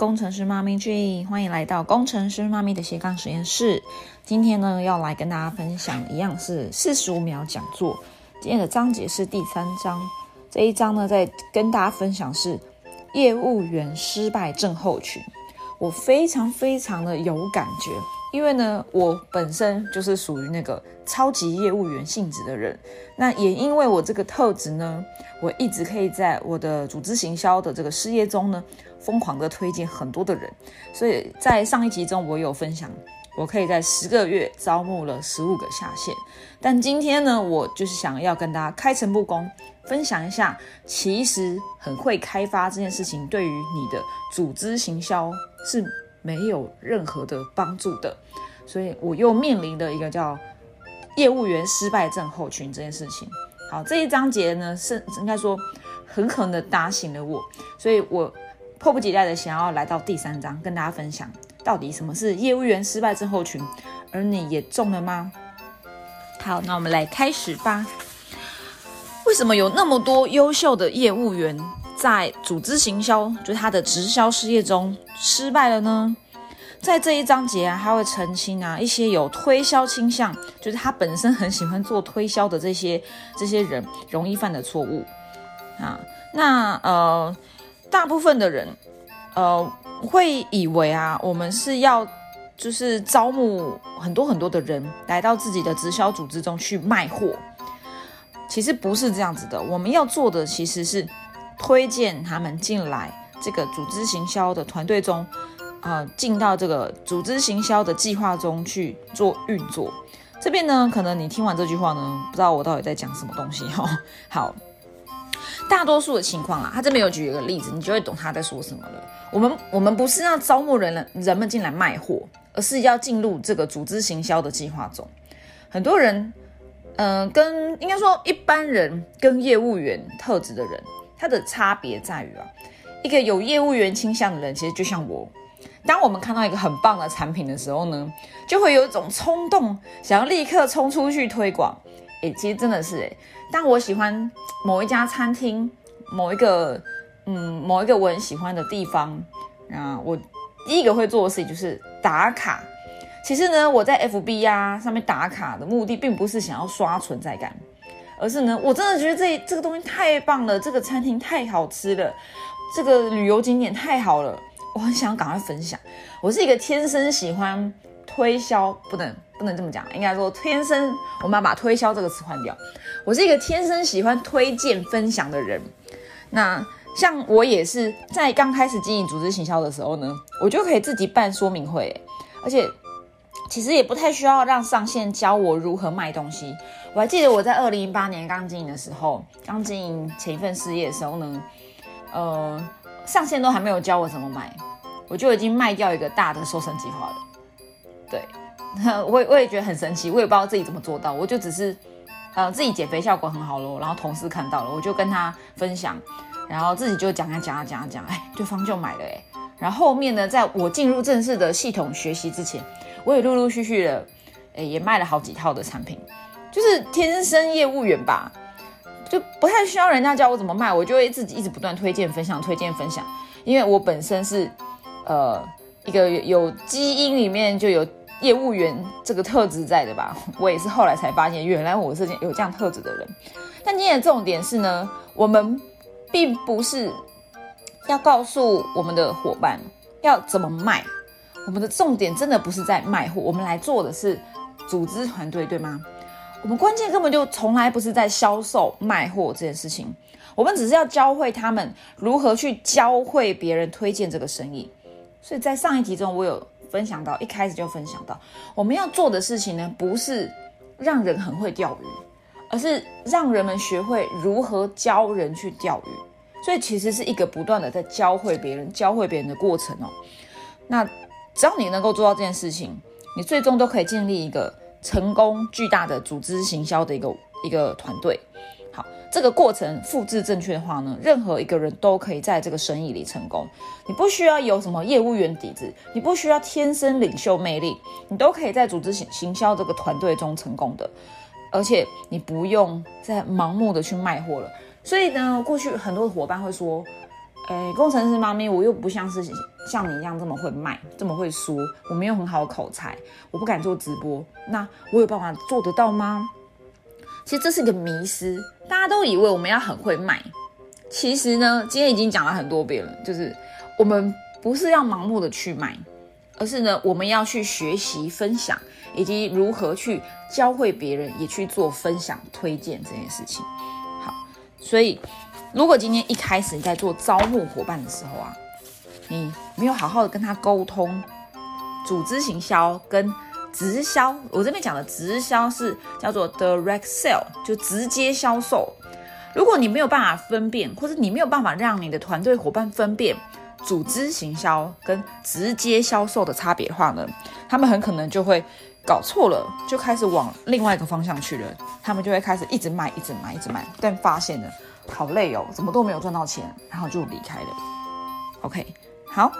工程师妈咪 G，欢迎来到工程师妈咪的斜杠实验室。今天呢，要来跟大家分享一样是四十五秒讲座。今天的章节是第三章，这一章呢，在跟大家分享是业务员失败症候群。我非常非常的有感觉，因为呢，我本身就是属于那个超级业务员性质的人。那也因为我这个特质呢，我一直可以在我的组织行销的这个事业中呢，疯狂的推荐很多的人。所以在上一集中，我有分享，我可以在十个月招募了十五个下线。但今天呢，我就是想要跟大家开诚布公。分享一下，其实很会开发这件事情，对于你的组织行销是没有任何的帮助的。所以我又面临的一个叫业务员失败症候群这件事情。好，这一章节呢是应该说狠狠的打醒了我，所以我迫不及待的想要来到第三章，跟大家分享到底什么是业务员失败症候群，而你也中了吗？好，那我们来开始吧。为什么有那么多优秀的业务员在组织行销，就是他的直销事业中失败了呢？在这一章节啊，他会澄清啊一些有推销倾向，就是他本身很喜欢做推销的这些这些人容易犯的错误啊。那呃，大部分的人呃会以为啊，我们是要就是招募很多很多的人来到自己的直销组织中去卖货。其实不是这样子的，我们要做的其实是推荐他们进来这个组织行销的团队中，啊，进到这个组织行销的计划中去做运作。这边呢，可能你听完这句话呢，不知道我到底在讲什么东西哈。好，大多数的情况啊，他这边有举一个例子，你就会懂他在说什么了。我们我们不是要招募人人们进来卖货，而是要进入这个组织行销的计划中。很多人。嗯，跟应该说一般人跟业务员特质的人，他的差别在于啊，一个有业务员倾向的人，其实就像我，当我们看到一个很棒的产品的时候呢，就会有一种冲动，想要立刻冲出去推广。诶，其实真的是诶，但我喜欢某一家餐厅，某一个嗯某一个我很喜欢的地方，啊，我第一个会做的事情就是打卡。其实呢，我在 FB 呀上面打卡的目的，并不是想要刷存在感，而是呢，我真的觉得这这个东西太棒了，这个餐厅太好吃了，这个旅游景点太好了，我很想赶快分享。我是一个天生喜欢推销，不能不能这么讲，应该说天生，我们要把推销这个词换掉。我是一个天生喜欢推荐分享的人。那像我也是在刚开始经营组织行销的时候呢，我就可以自己办说明会，而且。其实也不太需要让上线教我如何卖东西。我还记得我在二零一八年刚经营的时候，刚经营前一份事业的时候呢，呃，上线都还没有教我怎么卖，我就已经卖掉一个大的瘦身计划了。对，我我也觉得很神奇，我也不知道自己怎么做到，我就只是呃自己减肥效果很好咯，然后同事看到了，我就跟他分享，然后自己就讲啊讲啊讲啊讲，哎，对方就买了哎。然后后面呢，在我进入正式的系统学习之前。我也陆陆续续的，哎，也卖了好几套的产品，就是天生业务员吧，就不太需要人家教我怎么卖，我就会自己一直不断推荐分享，推荐分享，因为我本身是，呃，一个有基因里面就有业务员这个特质在的吧，我也是后来才发现，原来我是有这样特质的人。但今天的重点是呢，我们并不是要告诉我们的伙伴要怎么卖。我们的重点真的不是在卖货，我们来做的是组织团队，对吗？我们关键根本就从来不是在销售卖货这件事情，我们只是要教会他们如何去教会别人推荐这个生意。所以在上一集中，我有分享到，一开始就分享到，我们要做的事情呢，不是让人很会钓鱼，而是让人们学会如何教人去钓鱼。所以其实是一个不断的在教会别人、教会别人的过程哦。那。只要你能够做到这件事情，你最终都可以建立一个成功巨大的组织行销的一个一个团队。好，这个过程复制正确的话呢，任何一个人都可以在这个生意里成功。你不需要有什么业务员底子，你不需要天生领袖魅力，你都可以在组织行行销这个团队中成功的。而且你不用再盲目的去卖货了。所以呢，过去很多的伙伴会说。诶，工程师妈咪，我又不像是像你一样这么会卖，这么会说，我没有很好的口才，我不敢做直播，那我有办法做得到吗？其实这是一个迷失，大家都以为我们要很会卖，其实呢，今天已经讲了很多遍了，就是我们不是要盲目的去卖，而是呢，我们要去学习分享，以及如何去教会别人，也去做分享推荐这件事情。好，所以如果今天一开始你在做招募伙伴的时候啊，你没有好好的跟他沟通，组织行销跟。直销，我这边讲的直销是叫做 direct sell，就直接销售。如果你没有办法分辨，或者你没有办法让你的团队伙伴分辨组织行销跟直接销售的差别的话呢，他们很可能就会搞错了，就开始往另外一个方向去了。他们就会开始一直卖，一直卖，一直卖，但发现了好累哦，怎么都没有赚到钱，然后就离开了。OK，好，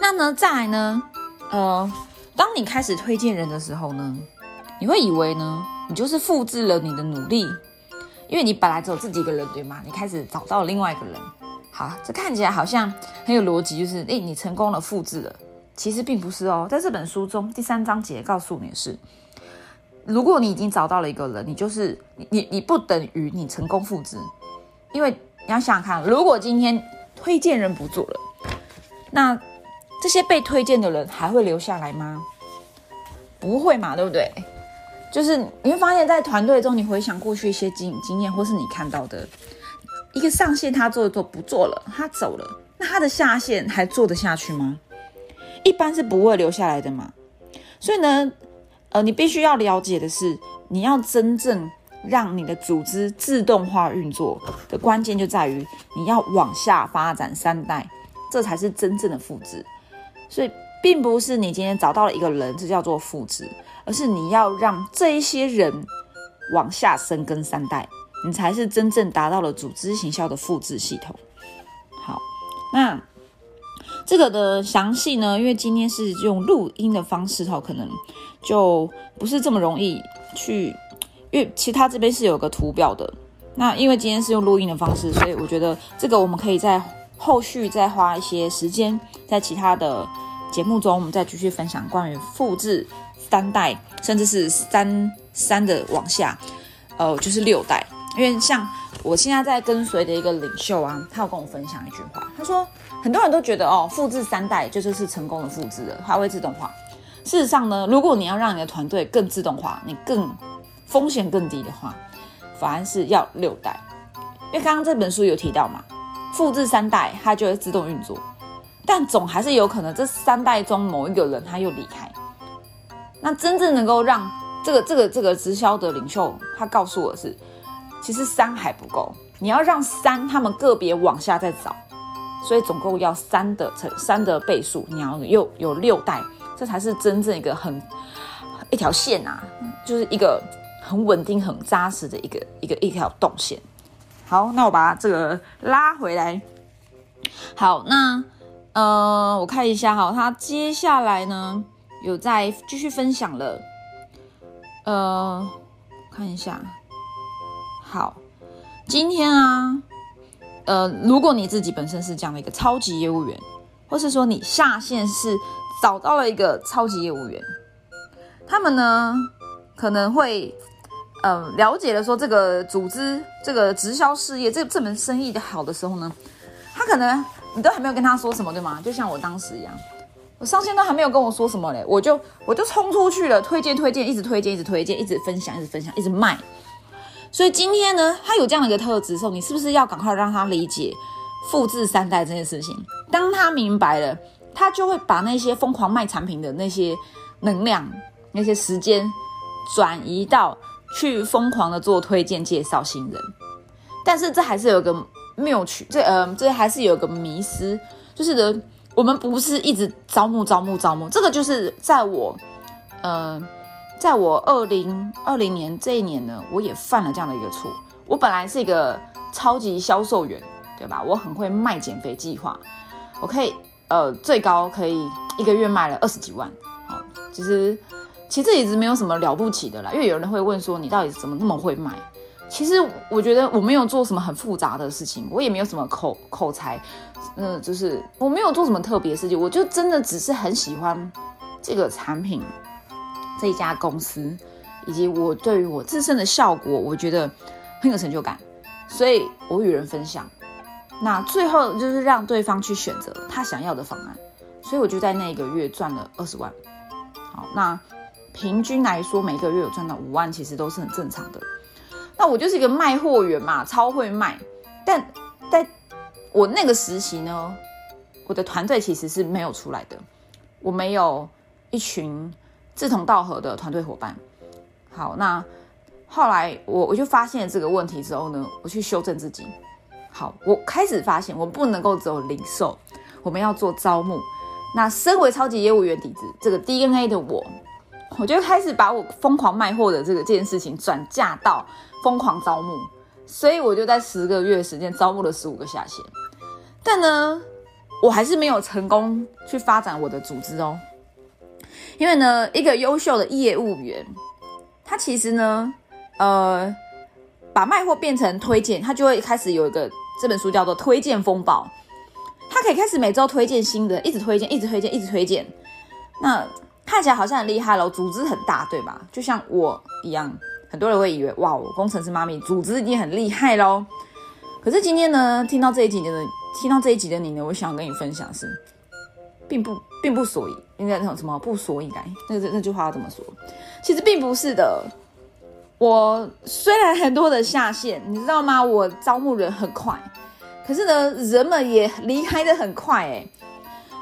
那呢，再来呢，呃。当你开始推荐人的时候呢，你会以为呢，你就是复制了你的努力，因为你本来只有自己一个人，对吗？你开始找到了另外一个人，好，这看起来好像很有逻辑，就是诶，你成功了复制了，其实并不是哦。在这本书中，第三章节告诉你的是，如果你已经找到了一个人，你就是你你不等于你成功复制，因为你要想想看，如果今天推荐人不做了，那。这些被推荐的人还会留下来吗？不会嘛，对不对？就是你会发现在团队中，你回想过去一些经经验，或是你看到的一个上线，他做一做不做了，他走了，那他的下线还做得下去吗？一般是不会留下来的嘛。所以呢，呃，你必须要了解的是，你要真正让你的组织自动化运作的关键就在于你要往下发展三代，这才是真正的复制。所以，并不是你今天找到了一个人，这叫做复制，而是你要让这一些人往下生根三代，你才是真正达到了组织行销的复制系统。好，那这个的详细呢？因为今天是用录音的方式，哈，可能就不是这么容易去，因为其他这边是有个图表的。那因为今天是用录音的方式，所以我觉得这个我们可以在。后续再花一些时间，在其他的节目中，我们再继续分享关于复制三代，甚至是三三的往下，呃，就是六代。因为像我现在在跟随的一个领袖啊，他有跟我分享一句话，他说很多人都觉得哦，复制三代就就是成功的复制了，它会自动化。事实上呢，如果你要让你的团队更自动化，你更风险更低的话，反而是要六代。因为刚刚这本书有提到嘛。复制三代，它就会自动运作，但总还是有可能这三代中某一个人他又离开。那真正能够让这个这个这个直销的领袖他告诉我是，其实三还不够，你要让三他们个别往下再找，所以总共要三的乘三的倍数，你要又有六代，这才是真正一个很一条线啊，就是一个很稳定、很扎实的一个一个一条动线。好，那我把这个拉回来。好，那呃，我看一下哈，他接下来呢有在继续分享了。呃，看一下。好，今天啊，呃，如果你自己本身是这样的一个超级业务员，或是说你下线是找到了一个超级业务员，他们呢可能会。呃，了解了说这个组织这个直销事业这这门生意的好的时候呢，他可能你都还没有跟他说什么，对吗？就像我当时一样，我上线都还没有跟我说什么嘞，我就我就冲出去了，推荐推荐，一直推荐，一直推荐，一直分享，一直分享，一直卖。所以今天呢，他有这样的一个特质的时候，你是不是要赶快让他理解复制三代这件事情？当他明白了，他就会把那些疯狂卖产品的那些能量、那些时间转移到。去疯狂的做推荐介绍新人，但是这还是有个谬曲，这呃这还是有个迷失，就是的，我们不是一直招募招募招募，这个就是在我，呃，在我二零二零年这一年呢，我也犯了这样的一个错。我本来是一个超级销售员，对吧？我很会卖减肥计划，我可以呃最高可以一个月卖了二十几万，好，其实。其实这一直没有什么了不起的啦，因为有人会问说你到底怎么那么会卖？其实我觉得我没有做什么很复杂的事情，我也没有什么口口才，嗯，就是我没有做什么特别事情，我就真的只是很喜欢这个产品，这一家公司，以及我对于我自身的效果，我觉得很有成就感，所以我与人分享，那最后就是让对方去选择他想要的方案，所以我就在那一个月赚了二十万。好，那平均来说，每个月有赚到五万，其实都是很正常的。那我就是一个卖货员嘛，超会卖。但在我那个实习呢，我的团队其实是没有出来的，我没有一群志同道合的团队伙伴。好，那后来我我就发现了这个问题之后呢，我去修正自己。好，我开始发现我不能够只有零售，我们要做招募。那身为超级业务员底子，这个 DNA 的我，我就开始把我疯狂卖货的这个件事情转嫁到。疯狂招募，所以我就在十个月时间招募了十五个下线，但呢，我还是没有成功去发展我的组织哦。因为呢，一个优秀的业务员，他其实呢，呃，把卖货变成推荐，他就会开始有一个这本书叫做推荐风暴，他可以开始每周推荐新的，一直推荐，一直推荐，一直推荐。那看起来好像很厉害喽，组织很大，对吧？就像我一样。很多人会以为哇，我工程师妈咪组织已经很厉害喽。可是今天呢，听到这一集的，听到这一集的你呢，我想跟你分享是，并不并不所以，应该那种什么不所以然，那那句话要怎么说？其实并不是的。我虽然很多的下线，你知道吗？我招募人很快，可是呢，人们也离开的很快，哎。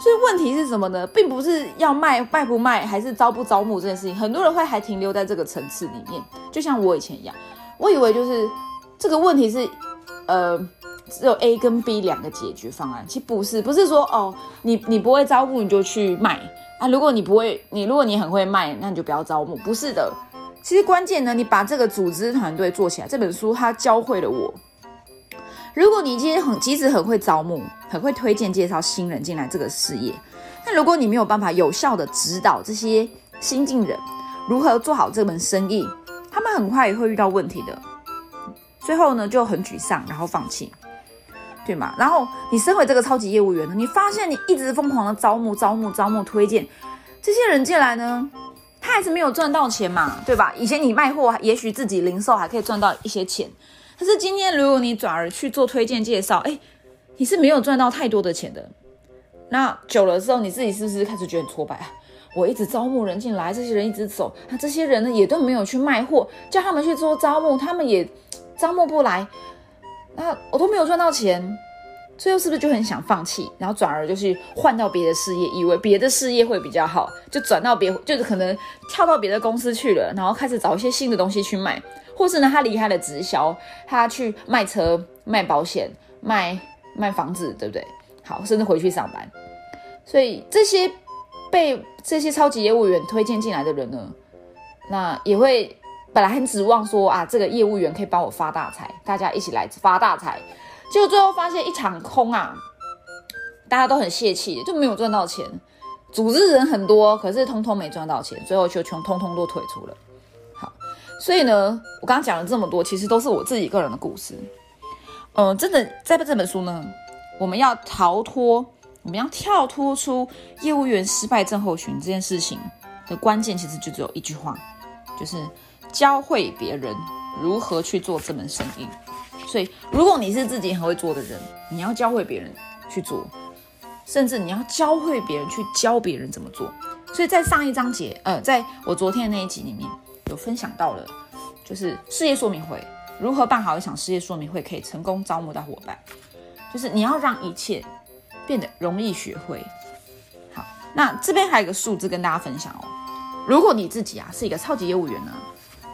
所以问题是什么呢？并不是要卖卖不卖，还是招不招募这件事情。很多人会还停留在这个层次里面，就像我以前一样，我以为就是这个问题是，呃，只有 A 跟 B 两个解决方案。其实不是，不是说哦，你你不会招募你就去卖啊。如果你不会，你如果你很会卖，那你就不要招募。不是的，其实关键呢，你把这个组织团队做起来。这本书它教会了我。如果你今天很即使很会招募，很会推荐介绍新人进来这个事业，那如果你没有办法有效的指导这些新进人如何做好这门生意，他们很快也会遇到问题的。最后呢就很沮丧，然后放弃，对吗？然后你身为这个超级业务员呢，你发现你一直疯狂的招募、招募、招募、推荐这些人进来呢，他还是没有赚到钱嘛，对吧？以前你卖货，也许自己零售还可以赚到一些钱。可是今天，如果你转而去做推荐介绍，哎，你是没有赚到太多的钱的。那久了之后，你自己是不是开始觉得很挫败啊？我一直招募人进来，这些人一直走，那这些人呢也都没有去卖货，叫他们去做招募，他们也 招募不来，那我都没有赚到钱，最后是不是就很想放弃？然后转而就去换到别的事业，以为别的事业会比较好，就转到别，就是可能跳到别的公司去了，然后开始找一些新的东西去卖。或是呢，他离开了直销，他去卖车、卖保险、卖卖房子，对不对？好，甚至回去上班。所以这些被这些超级业务员推荐进来的人呢，那也会本来很指望说啊，这个业务员可以帮我发大财，大家一起来发大财。结果最后发现一场空啊，大家都很泄气，就没有赚到钱。组织人很多，可是通通没赚到钱，最后就全通通都退出了。所以呢，我刚刚讲了这么多，其实都是我自己个人的故事。嗯，真的在这本书呢，我们要逃脱，我们要跳脱出业务员失败症候群这件事情的关键，其实就只有一句话，就是教会别人如何去做这门生意。所以，如果你是自己很会做的人，你要教会别人去做，甚至你要教会别人去教别人怎么做。所以在上一章节，呃，在我昨天的那一集里面。有分享到了，就是事业说明会如何办好一场事业说明会，可以成功招募到伙伴。就是你要让一切变得容易学会。好，那这边还有个数字跟大家分享哦。如果你自己啊是一个超级业务员呢，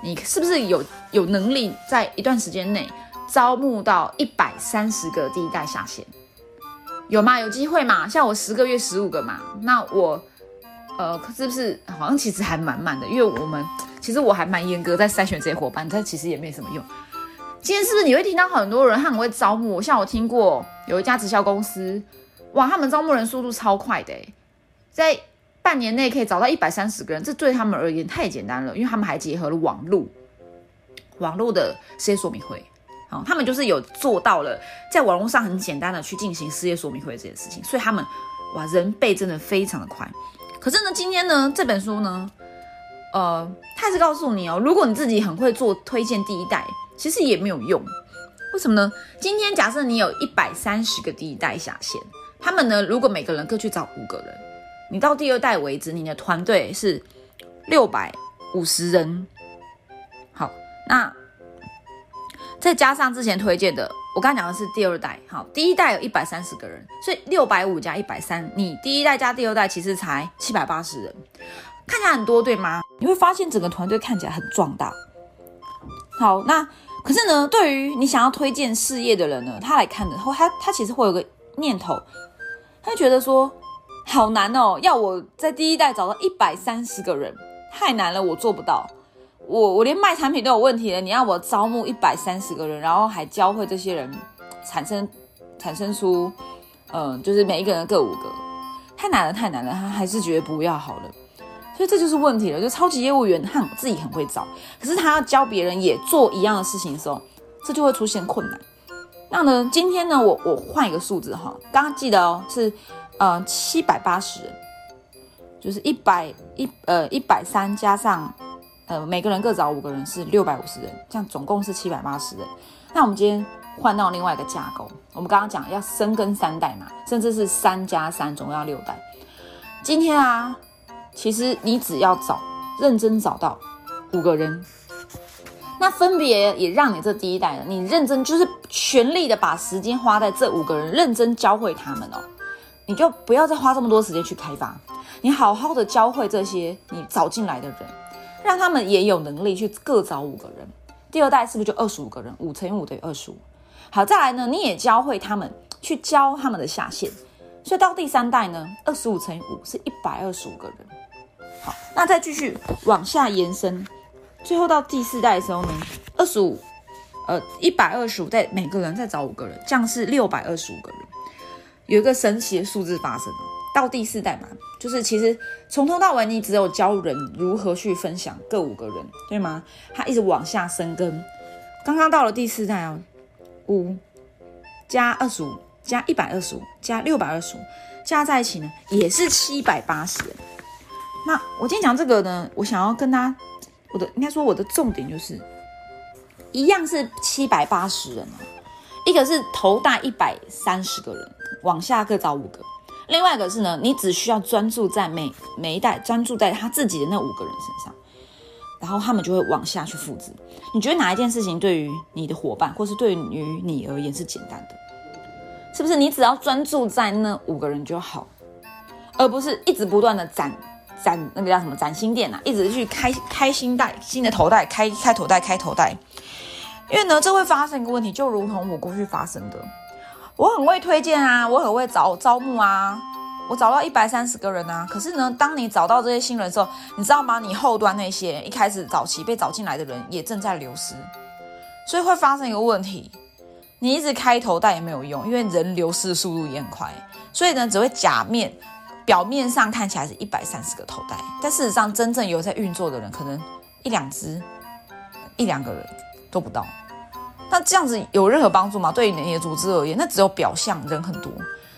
你是不是有有能力在一段时间内招募到一百三十个第一代下线？有吗？有机会吗？像我十个月十五个嘛，那我。呃，是不是好像其实还蛮慢的？因为我们其实我还蛮严格在筛选这些伙伴，但其实也没什么用。今天是不是你会听到很多人他很会招募？像我听过有一家直销公司，哇，他们招募人速度超快的，在半年内可以找到一百三十个人，这对他们而言太简单了，因为他们还结合了网络，网络的事业说明会。好，他们就是有做到了，在网络上很简单的去进行事业说明会这件事情，所以他们哇人背真的非常的快。可是呢，今天呢这本书呢，呃，它是告诉你哦，如果你自己很会做推荐第一代，其实也没有用。为什么呢？今天假设你有一百三十个第一代下线，他们呢，如果每个人各去找五个人，你到第二代为止，你的团队是六百五十人。好，那。再加上之前推荐的，我刚刚讲的是第二代，好，第一代有一百三十个人，所以六百五加一百三，你第一代加第二代其实才七百八十人，看起来很多，对吗？你会发现整个团队看起来很壮大。好，那可是呢，对于你想要推荐事业的人呢，他来看的，他他其实会有个念头，他觉得说，好难哦，要我在第一代找到一百三十个人，太难了，我做不到。我我连卖产品都有问题了，你要我招募一百三十个人，然后还教会这些人产生产生出，嗯，就是每一个人各五个，太难了，太难了，他还是觉得不要好了，所以这就是问题了。就超级业务员他自己很会找，可是他要教别人也做一样的事情的时候，这就会出现困难。那呢，今天呢，我我换一个数字哈，刚刚记得哦，是呃七百八十人，就是一百一呃一百三加上。呃，每个人各找五个人是六百五十人，这样总共是七百八十人。那我们今天换到另外一个架构，我们刚刚讲要深耕三代嘛，甚至是三加三总要六代。今天啊，其实你只要找认真找到五个人，那分别也让你这第一代人，你认真就是全力的把时间花在这五个人，认真教会他们哦。你就不要再花这么多时间去开发，你好好的教会这些你找进来的人。让他们也有能力去各找五个人，第二代是不是就二十五个人？五乘以五等于二十五。好，再来呢，你也教会他们去教他们的下线，所以到第三代呢，二十五乘以五是一百二十五个人。好，那再继续往下延伸，最后到第四代的时候呢，二十五，呃，一百二十五，再每个人再找五个人，这样是六百二十五个人。有一个神奇的数字发生了。到第四代嘛，就是其实从头到尾你只有教人如何去分享各五个人，对吗？他一直往下生根。刚刚到了第四代哦，五加二十五加一百二十五加六百二十五加在一起呢，也是七百八十人。那我今天讲这个呢，我想要跟他，我的应该说我的重点就是，一样是七百八十人一个是头大一百三十个人，往下各找五个。另外一个是呢，你只需要专注在每每一代，专注在他自己的那五个人身上，然后他们就会往下去复制。你觉得哪一件事情对于你的伙伴，或是对于你而言是简单的？是不是？你只要专注在那五个人就好，而不是一直不断的攒攒那个叫什么攒新店啊，一直去开开新袋、新的头袋，开开头袋、开头袋。因为呢，这会发生一个问题，就如同我过去发生的。我很会推荐啊，我很会找招募啊，我找到一百三十个人啊。可是呢，当你找到这些新人的时候，你知道吗？你后端那些一开始早期被找进来的人也正在流失，所以会发生一个问题：你一直开头但也没有用，因为人流失的速度也很快，所以呢，只会假面表面上看起来是一百三十个头戴，但事实上真正有在运作的人可能一两只、一两个人都不到。那这样子有任何帮助吗？对于你的组织而言，那只有表象人很多，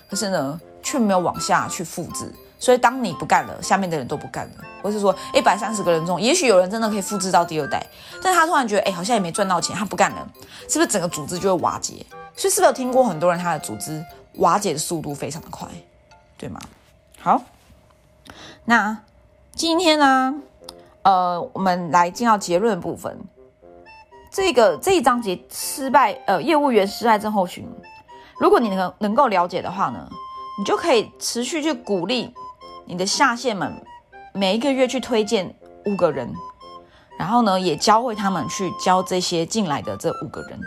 可是呢，却没有往下去复制。所以当你不干了，下面的人都不干了，或是说一百三十个人中，也许有人真的可以复制到第二代，但他突然觉得，哎，好像也没赚到钱，他不干了，是不是整个组织就会瓦解？所以是不是有听过很多人他的组织瓦解的速度非常的快，对吗？好，那今天呢，呃，我们来进到结论部分。这个这一章节失败，呃，业务员失败症候群，如果你能能够了解的话呢，你就可以持续去鼓励你的下线们，每一个月去推荐五个人，然后呢，也教会他们去教这些进来的这五个人。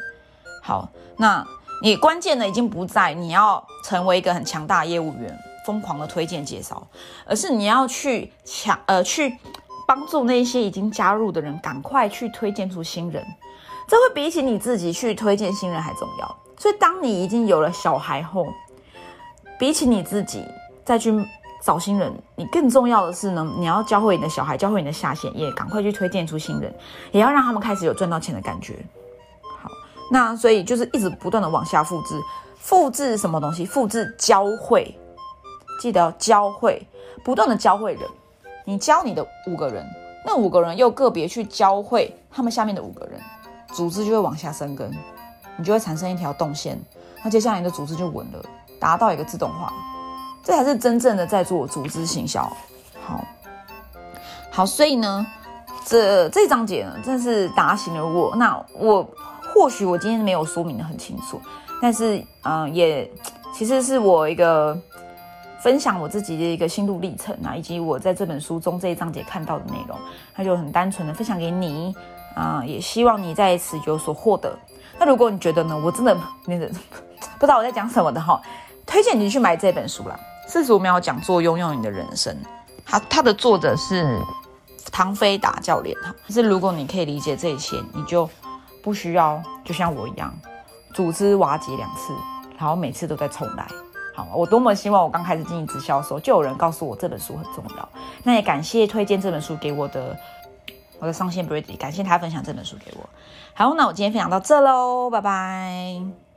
好，那你关键的已经不在你要成为一个很强大业务员，疯狂的推荐介绍，而是你要去强呃去帮助那些已经加入的人，赶快去推荐出新人。这会比起你自己去推荐新人还重要。所以，当你已经有了小孩后，比起你自己再去找新人，你更重要的是呢，你要教会你的小孩，教会你的下线，也赶快去推荐出新人，也要让他们开始有赚到钱的感觉。好，那所以就是一直不断的往下复制，复制什么东西？复制教会，记得要教会，不断的教会人。你教你的五个人，那五个人又个别去教会他们下面的五个人，组织就会往下生根，你就会产生一条动线，那接下来你的组织就稳了，达到一个自动化。这才是真正的在做组织行销，好，好，所以呢，这这章节呢，真是打醒了我。那我或许我今天没有说明的很清楚，但是嗯，也其实是我一个分享我自己的一个心路历程啊，以及我在这本书中这一章节看到的内容，那就很单纯的分享给你啊，也希望你在此有所获得。那如果你觉得呢，我真的那个不知道我在讲什么的哈，推荐你去买这本书啦。四十五秒讲座，拥有你的人生。他他的作者是唐飞达教练哈。可是如果你可以理解这一切，你就不需要就像我一样，组织瓦解两次，然后每次都在重来。好，我多么希望我刚开始经营直销的时候，就有人告诉我这本书很重要。那也感谢推荐这本书给我的我的上线 Brady，感谢他分享这本书给我。好，那我今天分享到这喽，拜拜。